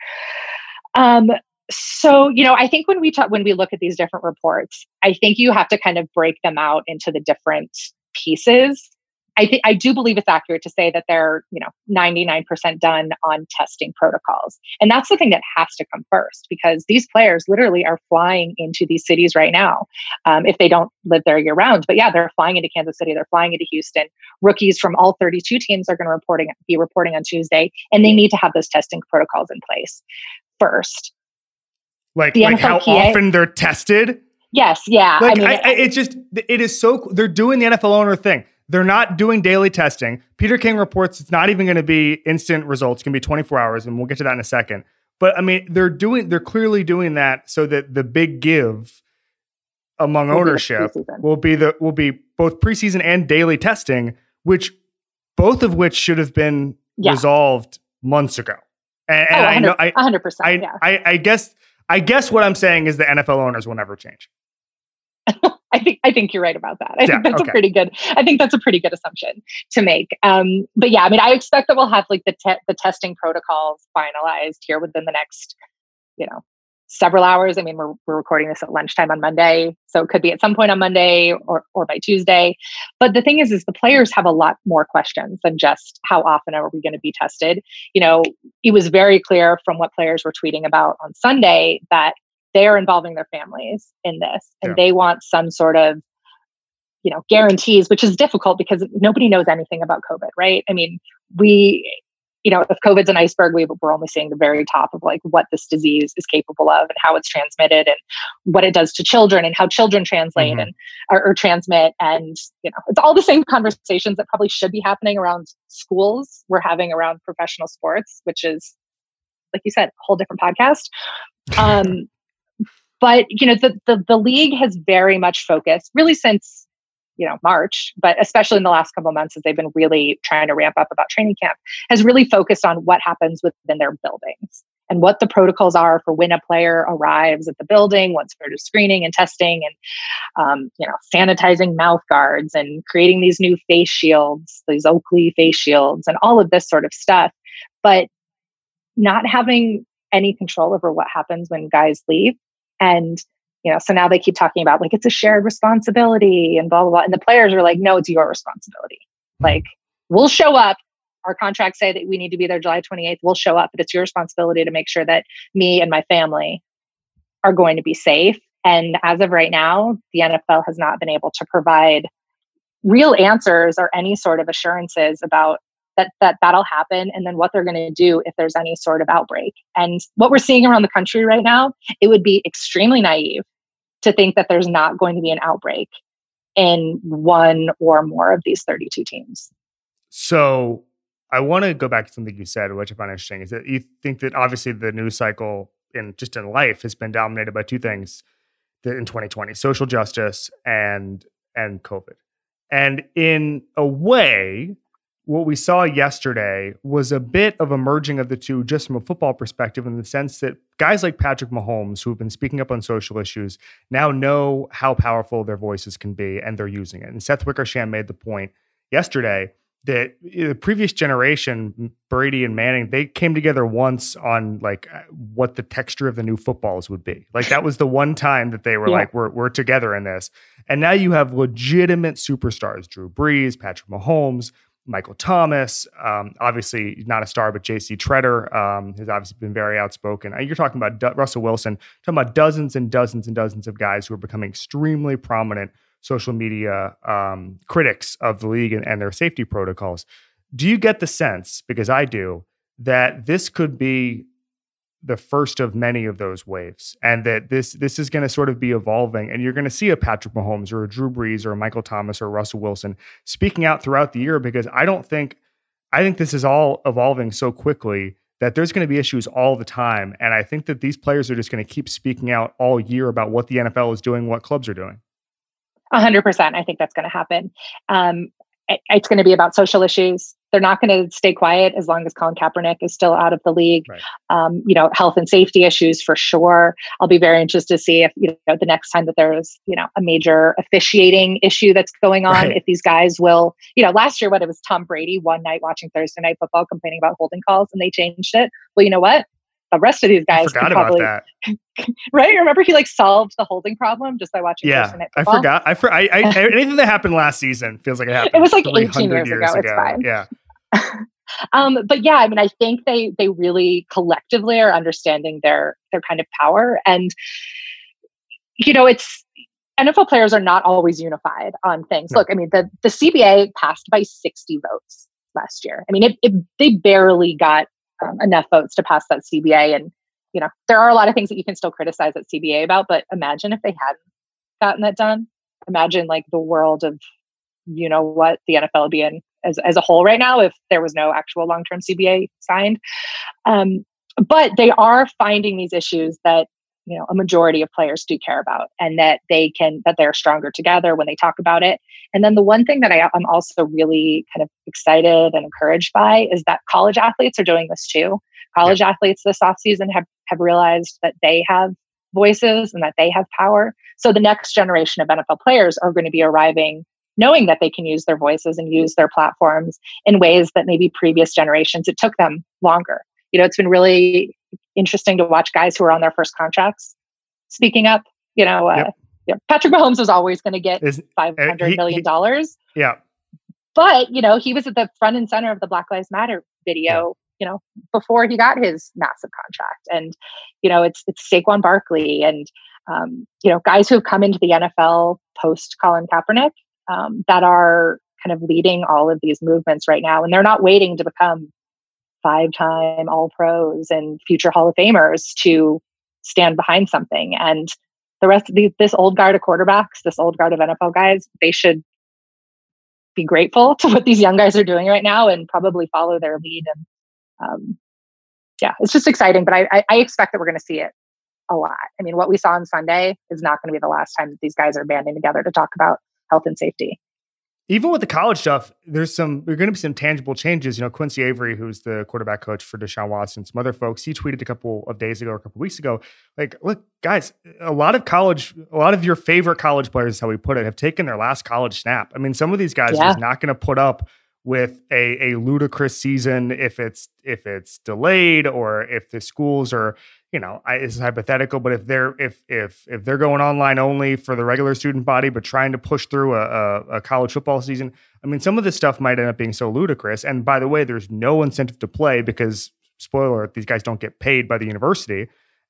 Um, so you know i think when we talk when we look at these different reports i think you have to kind of break them out into the different pieces i think i do believe it's accurate to say that they're you know 99% done on testing protocols and that's the thing that has to come first because these players literally are flying into these cities right now um, if they don't live there year round but yeah they're flying into kansas city they're flying into houston rookies from all 32 teams are going to reporting be reporting on tuesday and they need to have those testing protocols in place first like, the like how often they're tested. Yes, yeah. Like, I mean, I, I, it's just it is so they're doing the NFL owner thing. They're not doing daily testing. Peter King reports it's not even going to be instant results. It's going to be 24 hours, and we'll get to that in a second. But I mean, they're doing they're clearly doing that so that the big give among will ownership be will be the will be both preseason and daily testing, which both of which should have been yeah. resolved months ago. And, and oh, I know I 100%. I, yeah. I, I guess I guess what I'm saying is the NFL owners will never change. [laughs] I think I think you're right about that. I yeah, think that's okay. a pretty good. I think that's a pretty good assumption to make. Um, but yeah, I mean, I expect that we'll have like the te- the testing protocols finalized here within the next, you know, several hours. I mean, we're, we're recording this at lunchtime on Monday, so it could be at some point on Monday or, or by Tuesday. But the thing is, is the players have a lot more questions than just how often are we going to be tested. You know, it was very clear from what players were tweeting about on Sunday that they are involving their families in this, and yeah. they want some sort of you know guarantees which is difficult because nobody knows anything about covid right i mean we you know, if COVID's an iceberg, we, we're only seeing the very top of like what this disease is capable of and how it's transmitted and what it does to children and how children translate mm-hmm. and or, or, transmit. And you know, it's all the same [laughs] conversations that probably should be happening around schools. We're having around professional sports, which is, like you said, a whole different podcast. [laughs] Um, but you know, the, the the league has very much focused, really since you know March, but especially in the last couple months as they've been really trying to ramp up about training camp, has really focused on what happens within their buildings and what the protocols are for when a player arrives at the building, sort of screening and testing, and um, you know sanitizing mouth guards and creating these new face shields, these Oakley face shields, and all of this sort of stuff. But not having any control over what happens when guys leave and you know so now they keep talking about like it's a shared responsibility and blah blah blah. And the players are like no it's your responsibility. Mm-hmm. Like we'll show up. Our contracts say that we need to be there july 28th we'll show up but it's your responsibility to make sure that me and my family are going to be safe. And as of right now the nfl has not been able to provide real answers or any sort of assurances about that that that'll happen and then what they're going to do if there's any sort of outbreak and what we're seeing around the country right now it would be extremely naive to think that there's not going to be an outbreak in one or more of these 32 teams. So I want to go back to something you said, which I find interesting, is that you think that obviously the news cycle in just in life has been dominated by two things in 2020: social justice and and COVID. And in a way, what we saw yesterday was a bit of a merging of the two just from a football perspective in the sense that guys like Patrick Mahomes who have been speaking up on social issues now know how powerful their voices can be and they're using it. And Seth Wickersham made the point yesterday that the previous generation, Brady and Manning, they came together once on like uh, what the texture of the new footballs would be. Like that was the one time that they were yeah. like, we're, we're together in this. And now you have legitimate superstars, Drew Brees, Patrick Mahomes, Michael Thomas, um, obviously not a star, but J.C. Tretter um, has obviously been very outspoken. Uh, you're talking about D- Russell Wilson, talking about dozens and dozens and dozens of guys who are becoming extremely prominent social media um, critics of the league and, and their safety protocols. Do you get the sense, because I do, that this could be the first of many of those waves, and that this this is going to sort of be evolving, and you're going to see a Patrick Mahomes or a Drew Brees or a Michael Thomas or Russell Wilson speaking out throughout the year because I don't think I think this is all evolving so quickly that there's going to be issues all the time, and I think that these players are just going to keep speaking out all year about what the NFL is doing, what clubs are doing. A hundred percent. I think that's going to happen. Um, it's going to be about social issues. They're not going to stay quiet as long as Colin Kaepernick is still out of the league. Right. Um, you know, health and safety issues for sure. I'll be very interested to see if you know the next time that there's you know a major officiating issue that's going on, right. if these guys will. You know, last year when it was Tom Brady one night watching Thursday night football complaining about holding calls and they changed it. Well, you know what? The rest of these guys I forgot probably, about that. [laughs] right? Remember he like solved the holding problem just by watching. It. Yeah, I forgot. I, for, I, I [laughs] anything that happened last season feels like it happened. It was like 18 years, years ago. ago. It's fine. Yeah. [laughs] um, but yeah, I mean, I think they they really collectively are understanding their their kind of power, and you know, it's NFL players are not always unified on things. No. Look, I mean, the the CBA passed by 60 votes last year. I mean, it, it they barely got um, enough votes to pass that CBA. And, you know, there are a lot of things that you can still criticize that CBA about, but imagine if they hadn't gotten that done. Imagine like the world of, you know, what the NFL would be in as, as a whole right now if there was no actual long term CBA signed. Um, but they are finding these issues that you know a majority of players do care about and that they can that they're stronger together when they talk about it. And then the one thing that I, i'm also really kind of excited and encouraged by is that college athletes are doing this too. College yeah. athletes this offseason have have realized that they have voices and that they have power. So the next generation of nfl players are going to be arriving knowing that they can use their voices and use their platforms in ways that maybe previous generations it took them longer. You know it's been really interesting to watch guys who are on their first contracts speaking up. You know, uh, yep. yeah, Patrick Mahomes was always going to get uh, five hundred million dollars. Yeah, but you know, he was at the front and center of the Black Lives Matter video. Yeah. You know, before he got his massive contract, and you know, it's it's Saquon Barkley and um, you know guys who have come into the NFL post Colin Kaepernick um, that are kind of leading all of these movements right now, and they're not waiting to become five time All Pros and future Hall of Famers to stand behind something. And the rest of these, this old guard of quarterbacks, this old guard of NFL guys, they should be grateful [laughs] to what these young guys are doing right now and probably follow their lead. And um, yeah, it's just exciting. But I, I, I expect that we're going to see it a lot. I mean, what we saw on Sunday is not going to be the last time that these guys are banding together to talk about health and safety even with the college stuff, there's some there's going to be some tangible changes. You know, Quincy Avery, who's the quarterback coach for Deshaun Watson, some other folks, he tweeted a couple of days ago, or a couple of weeks ago, like, look, guys, a lot of college, a lot of your favorite college players, is how we put it, have taken their last college snap. I mean, some of these guys yeah. are not going to put up with a, a ludicrous season if it's if it's delayed or if the schools are you know, I, this is hypothetical, but if they're if if if they're going online only for the regular student body, but trying to push through a, a, a, college football season, I mean, some of this stuff might end up being so ludicrous. And by the way, there's no incentive to play because spoiler, these guys don't get paid by the university,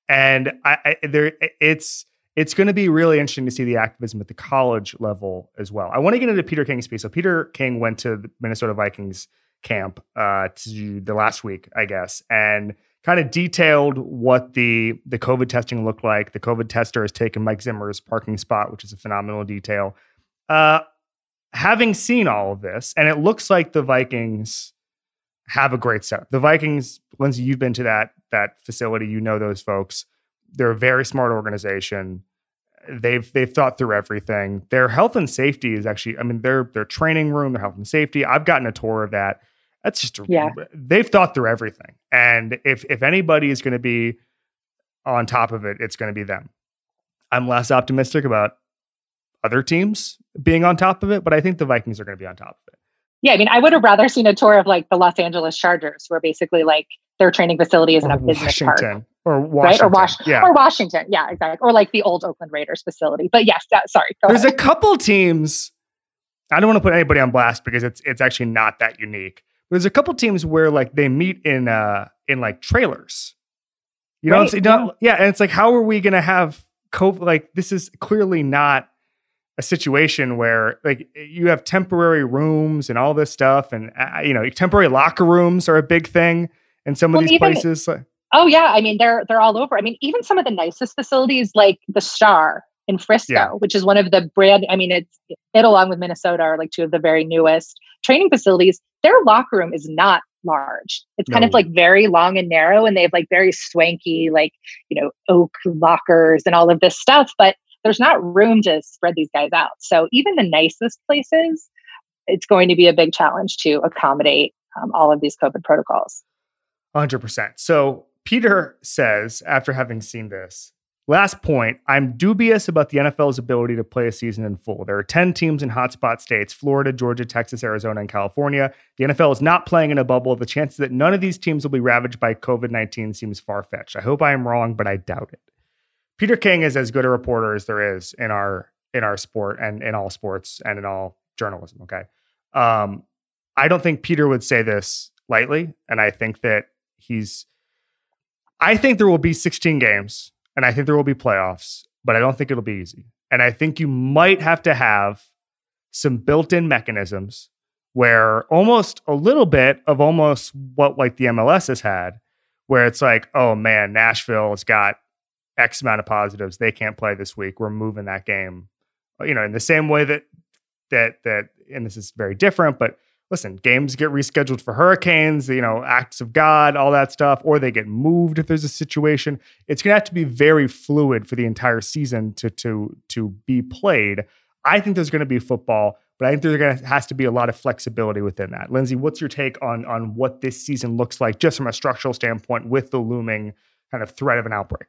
and I, I there it's it's going to be really interesting to see the activism at the college level as well. I want to get into Peter King's piece. So Peter King went to the Minnesota Vikings camp uh, to the last week, I guess, and kind of detailed what the the COVID testing looked like. The COVID tester has taken Mike Zimmer's parking spot, which is a phenomenal detail. Uh, having seen all of this, and it looks like the Vikings have a great setup. The Vikings, Lindsay, you've been to that that facility, you know those folks. They're a very smart organization. they've they've thought through everything. Their health and safety is actually, I mean, their their training room, their health and safety. I've gotten a tour of that. That's just yeah. They've thought through everything, and if if anybody is going to be on top of it, it's going to be them. I'm less optimistic about other teams being on top of it, but I think the Vikings are going to be on top of it. Yeah, I mean, I would have rather seen a tour of like the Los Angeles Chargers, where basically like their training facility is in a business Washington. park or Washington. right? Or, Was- yeah. or Washington. Yeah, exactly. Or like the old Oakland Raiders facility. But yes, that, sorry. There's ahead. a couple teams. I don't want to put anybody on blast because it's it's actually not that unique. There's a couple teams where like they meet in uh in like trailers. You know, Right, yeah. yeah, and it's like, how are we gonna have COVID? Like, this is clearly not a situation where like you have temporary rooms and all this stuff, and uh, you know, temporary locker rooms are a big thing in some of these even- places. Oh yeah, I mean they're they're all over. I mean even some of the nicest facilities like the Star in Frisco, Yeah. which is one of the brand. I mean it's it along with Minnesota are like two of the very newest training facilities. Their locker room is not large. It's kind of like very long and narrow, and they have like very swanky like you know oak lockers and all of this stuff. But there's not room to spread these guys out. So even the nicest places, it's going to be a big challenge to accommodate um, all of these COVID protocols. 100%. So Peter says, after having seen this, last point, I'm dubious about the NFL's ability to play a season in full. There are 10 teams in hotspot states Florida, Georgia, Texas, Arizona, and California. The NFL is not playing in a bubble. The chances that none of these teams will be ravaged by COVID 19 seems far fetched. I hope I am wrong, but I doubt it. Peter King is as good a reporter as there is in our in our sport and in all sports and in all journalism. Okay. Um, I don't think Peter would say this lightly. And I think that he's I think there will be 16 games and I think there will be playoffs, but I don't think it'll be easy. And I think you might have to have some built-in mechanisms where almost a little bit of almost what like the MLS has had, where it's like, oh man, Nashville's got X amount of positives. They can't play this week. We're moving that game. You know, in the same way that that that, and this is very different, but listen, games get rescheduled for hurricanes, you know, acts of God, all that stuff, or they get moved if there's a situation. It's gonna have to be very fluid for the entire season to to to be played. I think there's gonna be football, but I think there's gonna has to be a lot of flexibility within that. Lindsay, what's your take on on what this season looks like just from a structural standpoint with the looming kind of threat of an outbreak?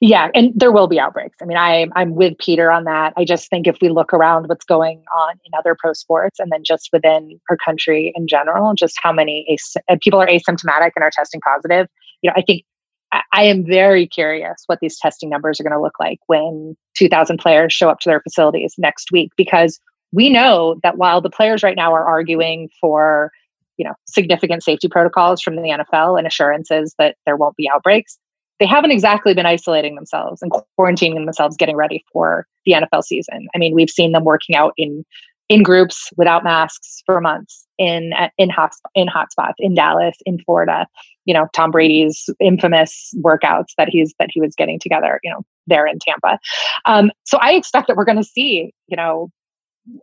Yeah, and there will be outbreaks. I mean, I I'm with Peter on that. I just think if we look around what's going on in other pro sports and then just within our country in general, just how many as- people are asymptomatic and are testing positive, you know, I think I, I am very curious what these testing numbers are going to look like when 2,000 players show up to their facilities next week because we know that while the players right now are arguing for you know significant safety protocols from the NFL and assurances that there won't be outbreaks they haven't exactly been isolating themselves and quarantining themselves getting ready for the NFL season. I mean, we've seen them working out in in groups without masks for months in in hot in hotspots in Dallas, in Florida. You know, Tom Brady's infamous workouts that he's that he was getting together. You know, there in Tampa. Um, so I expect that we're going to see. You know,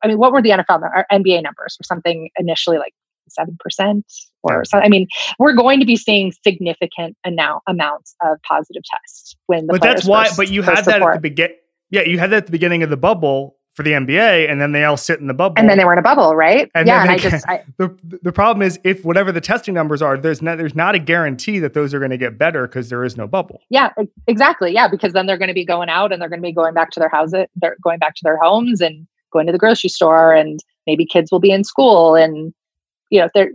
I mean, what were the NFL or NBA numbers for something initially like seven percent or so? I mean, we're going to be seeing significant amount amounts of positive tests when the but that's why. first- but you had that at the begin. Yeah, you had that at the beginning of the bubble for the NBA, and then they all sit in the bubble. and then they were in a bubble, right? And yeah, and I just I, [laughs] the the problem is if whatever the testing numbers are, there's not there's not a guarantee that those are going to get better because there is no bubble. yeah, exactly, yeah, because then they're going to be going out and they're going to be going back to their houses, they're going back to their homes and going to the grocery store, and maybe kids will be in school, and you know, they're.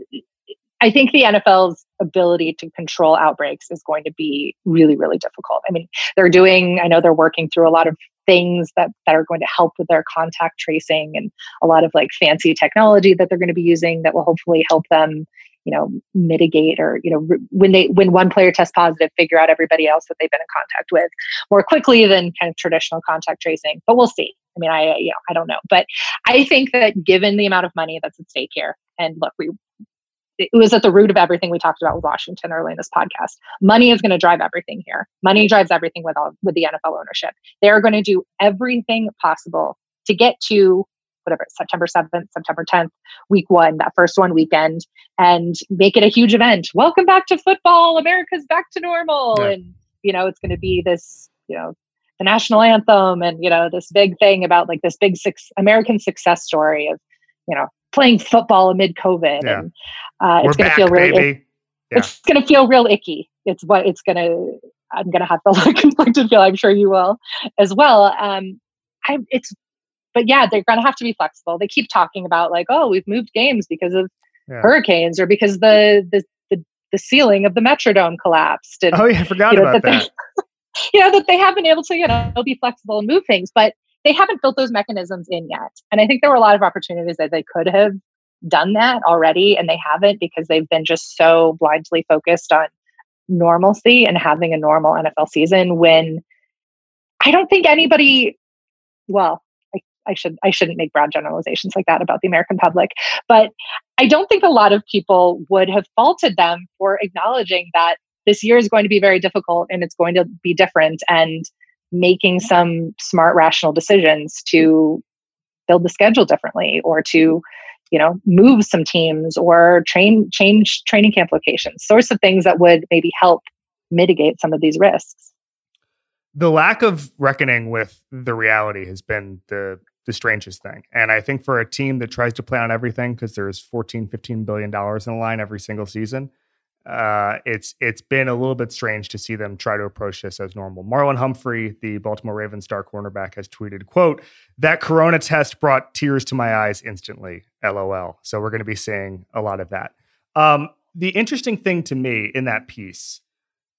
I think the NFL's ability to control outbreaks is going to be really, really difficult. I mean, they're doing, I know they're working through a lot of things that, that are going to help with their contact tracing and a lot of like fancy technology that they're going to be using that will hopefully help them, you know, mitigate or, you know, when they, when one player tests positive, figure out everybody else that they've been in contact with more quickly than kind of traditional contact tracing. But we'll see. I mean, I, you know, I don't know. But I think that given the amount of money that's at stake here, and look, we, it was at the root of everything we talked about with Washington early in this podcast. Money is going to drive everything here. Money drives everything with all with the NFL ownership. They're going to do everything possible to get to whatever September 7th, September 10th, week one, that first one weekend, and make it a huge event. Welcome back to football. America's back to normal. Yeah. And, you know, it's going to be this, you know, the national anthem and you know this big thing about like this big six American success story of you know playing football amid COVID, yeah. and uh, it's going to feel really it, yeah. it's going to feel real icky. It's what it's going to. [laughs] I'm going to have the conflicted feel. I'm sure you will as well. Um, I it's but yeah, they're going to have to be flexible. They keep talking about like, oh, we've moved games because of yeah. hurricanes or because the, the the the ceiling of the Metrodome collapsed. And, oh yeah, I forgot you know, about that. that. [laughs] you know that they have been able to you know be flexible and move things, but they haven't built those mechanisms in yet. And I think there were a lot of opportunities that they could have done that already, and they haven't because they've been just so blindly focused on normalcy and having a normal NFL season. When I don't think anybody, well, I should I shouldn't make broad generalizations like that about the American public, but I don't think a lot of people would have faulted them for acknowledging that this year is going to be very difficult and it's going to be different and making some smart rational decisions to build the schedule differently or to you know move some teams or train change training camp locations sorts of things that would maybe help mitigate some of these risks the lack of reckoning with the reality has been the the strangest thing. And I think for a team that tries to play on everything because there's 14, 15 billion dollars in the line every single season, uh, it's it's been a little bit strange to see them try to approach this as normal. Marlon Humphrey, the Baltimore Ravens star cornerback, has tweeted, "quote That Corona test brought tears to my eyes instantly." LOL. So we're going to be seeing a lot of that. Um, the interesting thing to me in that piece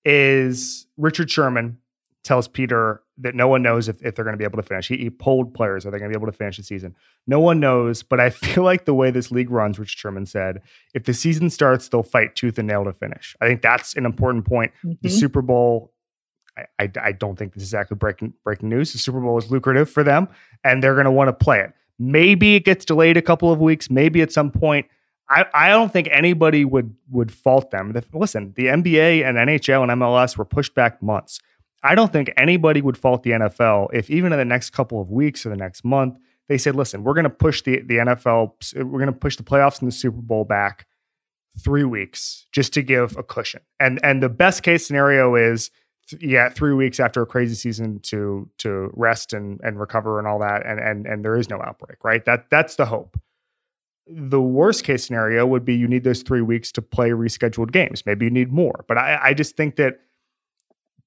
is Richard Sherman, tells Peter that no one knows if, if they're going to be able to finish. He, he polled players, are they going to be able to finish the season? No one knows, but I [laughs] feel like the way this league runs, Rich Sherman said, if the season starts, they'll fight tooth and nail to finish. I think that's an important point. Mm-hmm. The Super Bowl, I, I, I, don't think this is exactly breaking, breaking news. The Super Bowl is lucrative for them, and they're going to want to play it. Maybe it gets delayed a couple of weeks. Maybe at some point, I, I don't think anybody would would fault them. listen, the NBA and NHL and MLS were pushed back months. I don't think anybody would fault the NFL if even in the next couple of weeks or the next month they said, "Listen, we're going to push the the NFL, we're going to push the playoffs and the Super Bowl back three weeks just to give a cushion." And and the best case scenario is, yeah, three weeks after a crazy season to to rest and and recover and all that, and and and there is no outbreak, right? That that's the hope. The worst case scenario would be you need those three weeks to play rescheduled games. Maybe you need more, but I I just think that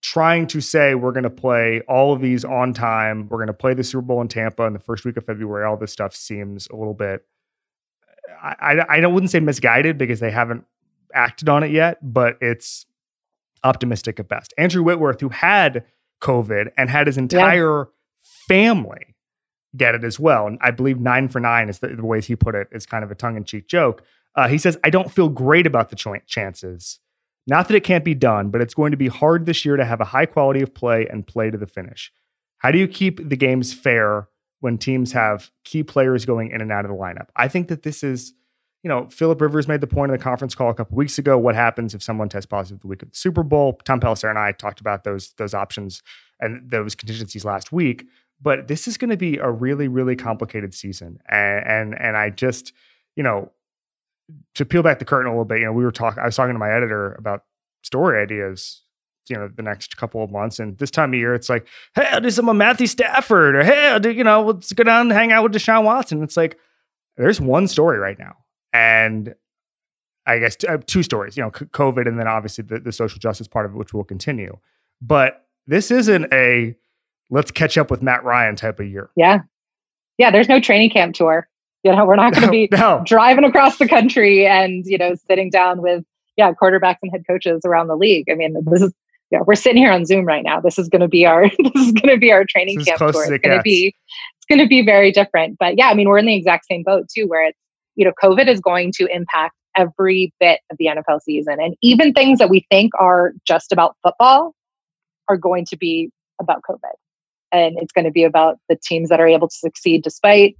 trying to say we're going to play all of these on time. We're going to play the Super Bowl in Tampa in the first week of February. All this stuff seems a little bit. I, I, I wouldn't say misguided because they haven't acted on it yet, but it's optimistic at best. Andrew Whitworth, who had COVID and had his entire yeah. family get it as well, and I believe nine for nine is the, the ways he put it is kind of a tongue in cheek joke. Uh, he says, "I don't feel great about the ch- chances." Not that it can't be done, but it's going to be hard this year to have a high quality of play and play to the finish. How do you keep the games fair when teams have key players going in and out of the lineup? I think that this is, you know, Philip Rivers made the point in the conference call a couple weeks ago. What happens if someone tests positive the week of the Super Bowl? Tom Pelissero and I talked about those those options and those contingencies last week. But this is going to be a really, really complicated season, and and, and I just, you know, to peel back the curtain a little bit, you know, we were talking. I was talking to my editor about story ideas. You know, the next couple of months, and this time of year, it's like, hey, I'll do some of Matthew Stafford, or hey, I'll do, you know, let's go down and hang out with Deshaun Watson. It's like there's one story right now, and I guess uh, two stories. You know, COVID, and then obviously the, the social justice part of it, which will continue. But this isn't a let's catch up with Matt Ryan type of year. Yeah, yeah. There's no training camp tour. You know, we're not going [laughs] to be no. driving across the country and, you know, sitting down with, yeah, quarterbacks and head coaches around the league. I mean, this is, yeah, we're sitting here on Zoom right now. This is going to be our, [laughs] this is going to be our training camp tour. It's going to be, it's going to be very different. But yeah, I mean, we're in the exact same boat too, where it's, you know, COVID is going to impact every bit of the NFL season. And even things that we think are just about football are going to be about COVID. And it's going to be about the teams that are able to succeed despite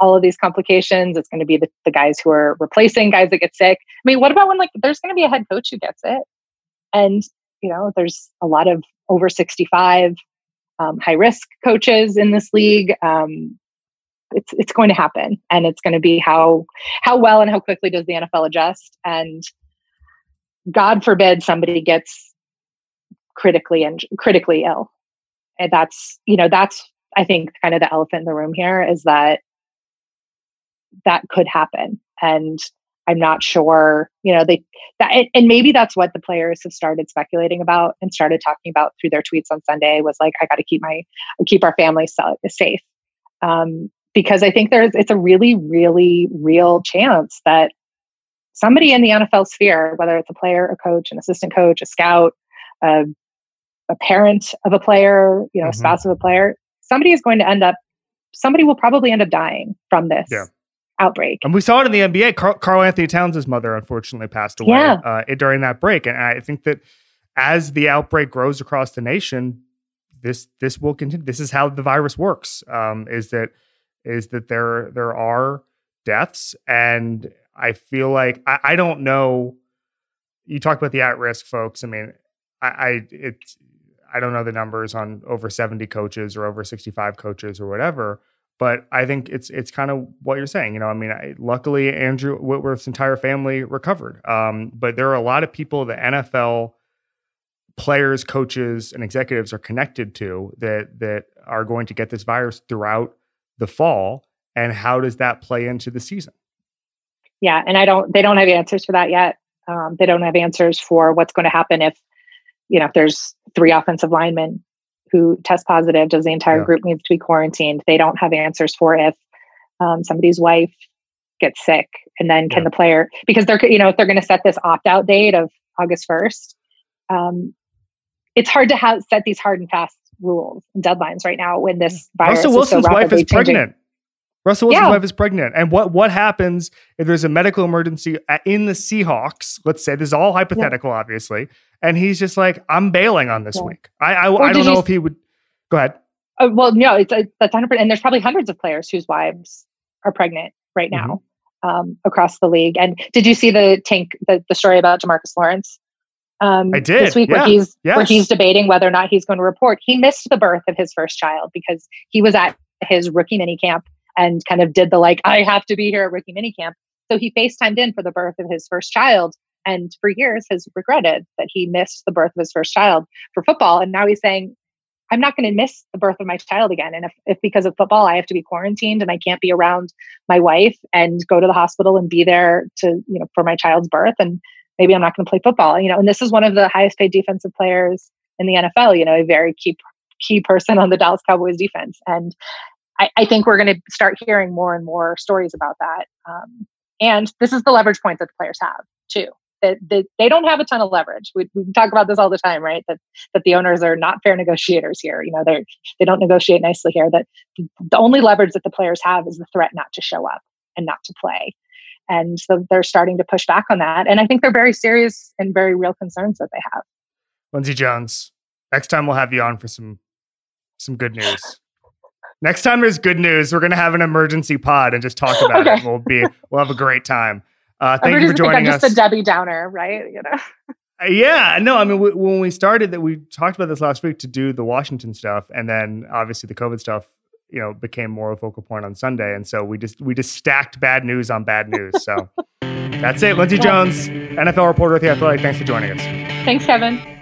all of these complications. It's going to be the, the guys who are replacing guys that get sick. I mean, what about when like there's going to be a head coach who gets it? And, you know, there's a lot of over 65 um, high risk coaches in this league. Um, it's it's going to happen, and it's going to be how how well and how quickly does the NFL adjust? And God forbid somebody gets critically and critically ill and that's you know that's I think kind of the elephant in the room here is that that could happen, and I'm not sure, you know, they that and maybe that's what the players have started speculating about and started talking about through their tweets on Sunday was like, I got to keep my keep our family safe, um, because I think there's it's a really really real chance that somebody in the NFL sphere, whether it's a player, a coach, an assistant coach, a scout, a, a parent of a player, you know, mm-hmm. a spouse of a player, somebody is going to end up. Somebody will probably end up dying from this. Yeah outbreak. And we saw it in the NBA. Karl Anthony Towns' mother unfortunately passed away yeah. uh, during that break, and I think that as the outbreak grows across the nation, this this will continue. This is how the virus works. Um, is that is that there there are deaths, and I feel like I, I don't know. You talk about the at risk folks. I mean, I, I it's I don't know the numbers on over seventy coaches or over sixty five coaches or whatever but I think it's it's kind of what you're saying. You know, I mean, I, luckily Andrew Whitworth's entire family recovered, um, but there are a lot of people the NFL players, coaches, and executives are connected to that that are going to get this virus throughout the fall. And how does that play into the season? Yeah, and I don't. They don't have answers for that yet. Um, they don't have answers for what's going to happen if you know if there's three offensive linemen who test positive, does the entire yeah. group needs to be quarantined? They don't have answers for if um, somebody's wife gets sick, and then can yeah. the player because they're you know if they're going to set this opt out date of August first, um, it's hard to have set these hard and fast rules and deadlines right now when this virus. Russell Wilson's so wife is changing. pregnant. Russell Wilson's yeah. wife is pregnant. And what what happens if there's a medical emergency in the Seahawks? Let's say this is all hypothetical, yeah. obviously. And he's just like, I'm bailing on this yeah. week. I I, I don't know if he would. Go ahead. Uh, well, no, it's uh, that's hundred percent. And there's probably hundreds of players whose wives are pregnant right now mm-hmm. um, across the league. And did you see the tank the, the story about Demarcus Lawrence? Um, I did this week where he's yes. where he's debating whether or not he's going to report. He missed the birth of his first child because he was at his rookie mini camp and kind of did the like, I have to be here at rookie minicamp. So he FaceTimed in for the birth of his first child and for years has regretted that he missed the birth of his first child for football. And now he's saying, I'm not going to miss the birth of my child again. And if, if because of football, I have to be quarantined and I can't be around my wife and go to the hospital and be there to, you know, for my child's birth, and maybe I'm not going to play football, you know, and this is one of the highest paid defensive players in the NFL, you know, a very key key person on the Dallas Cowboys defense. And I, I think we're going to start hearing more and more stories about that. Um, and this is the leverage point that the players have too. That, they don't have a ton of leverage. We, we talk about this all the time, right? That that the owners are not fair negotiators here. You know, they they don't negotiate nicely here. That the only leverage that the players have is the threat not to show up and not to play. And so they're starting to push back on that. And I think they're very serious and very real concerns that they have. Lindsay Jones, next time we'll have you on for some some good news. Next time there's good news, we're gonna have an emergency pod and just talk about okay. it. We'll be we'll have a great time. Uh, thank you for joining I'm us. Just a Debbie Downer, right? You know. Uh, yeah, no, I mean, we, when we started that, we talked about this last week to do the Washington stuff, and then obviously the COVID stuff, you know, became more of a focal point on Sunday, and so we just we just stacked bad news on bad news. So [laughs] that's it. Lindsay Jones, NFL reporter with the Athletic. Thanks for joining us. Thanks, Kevin.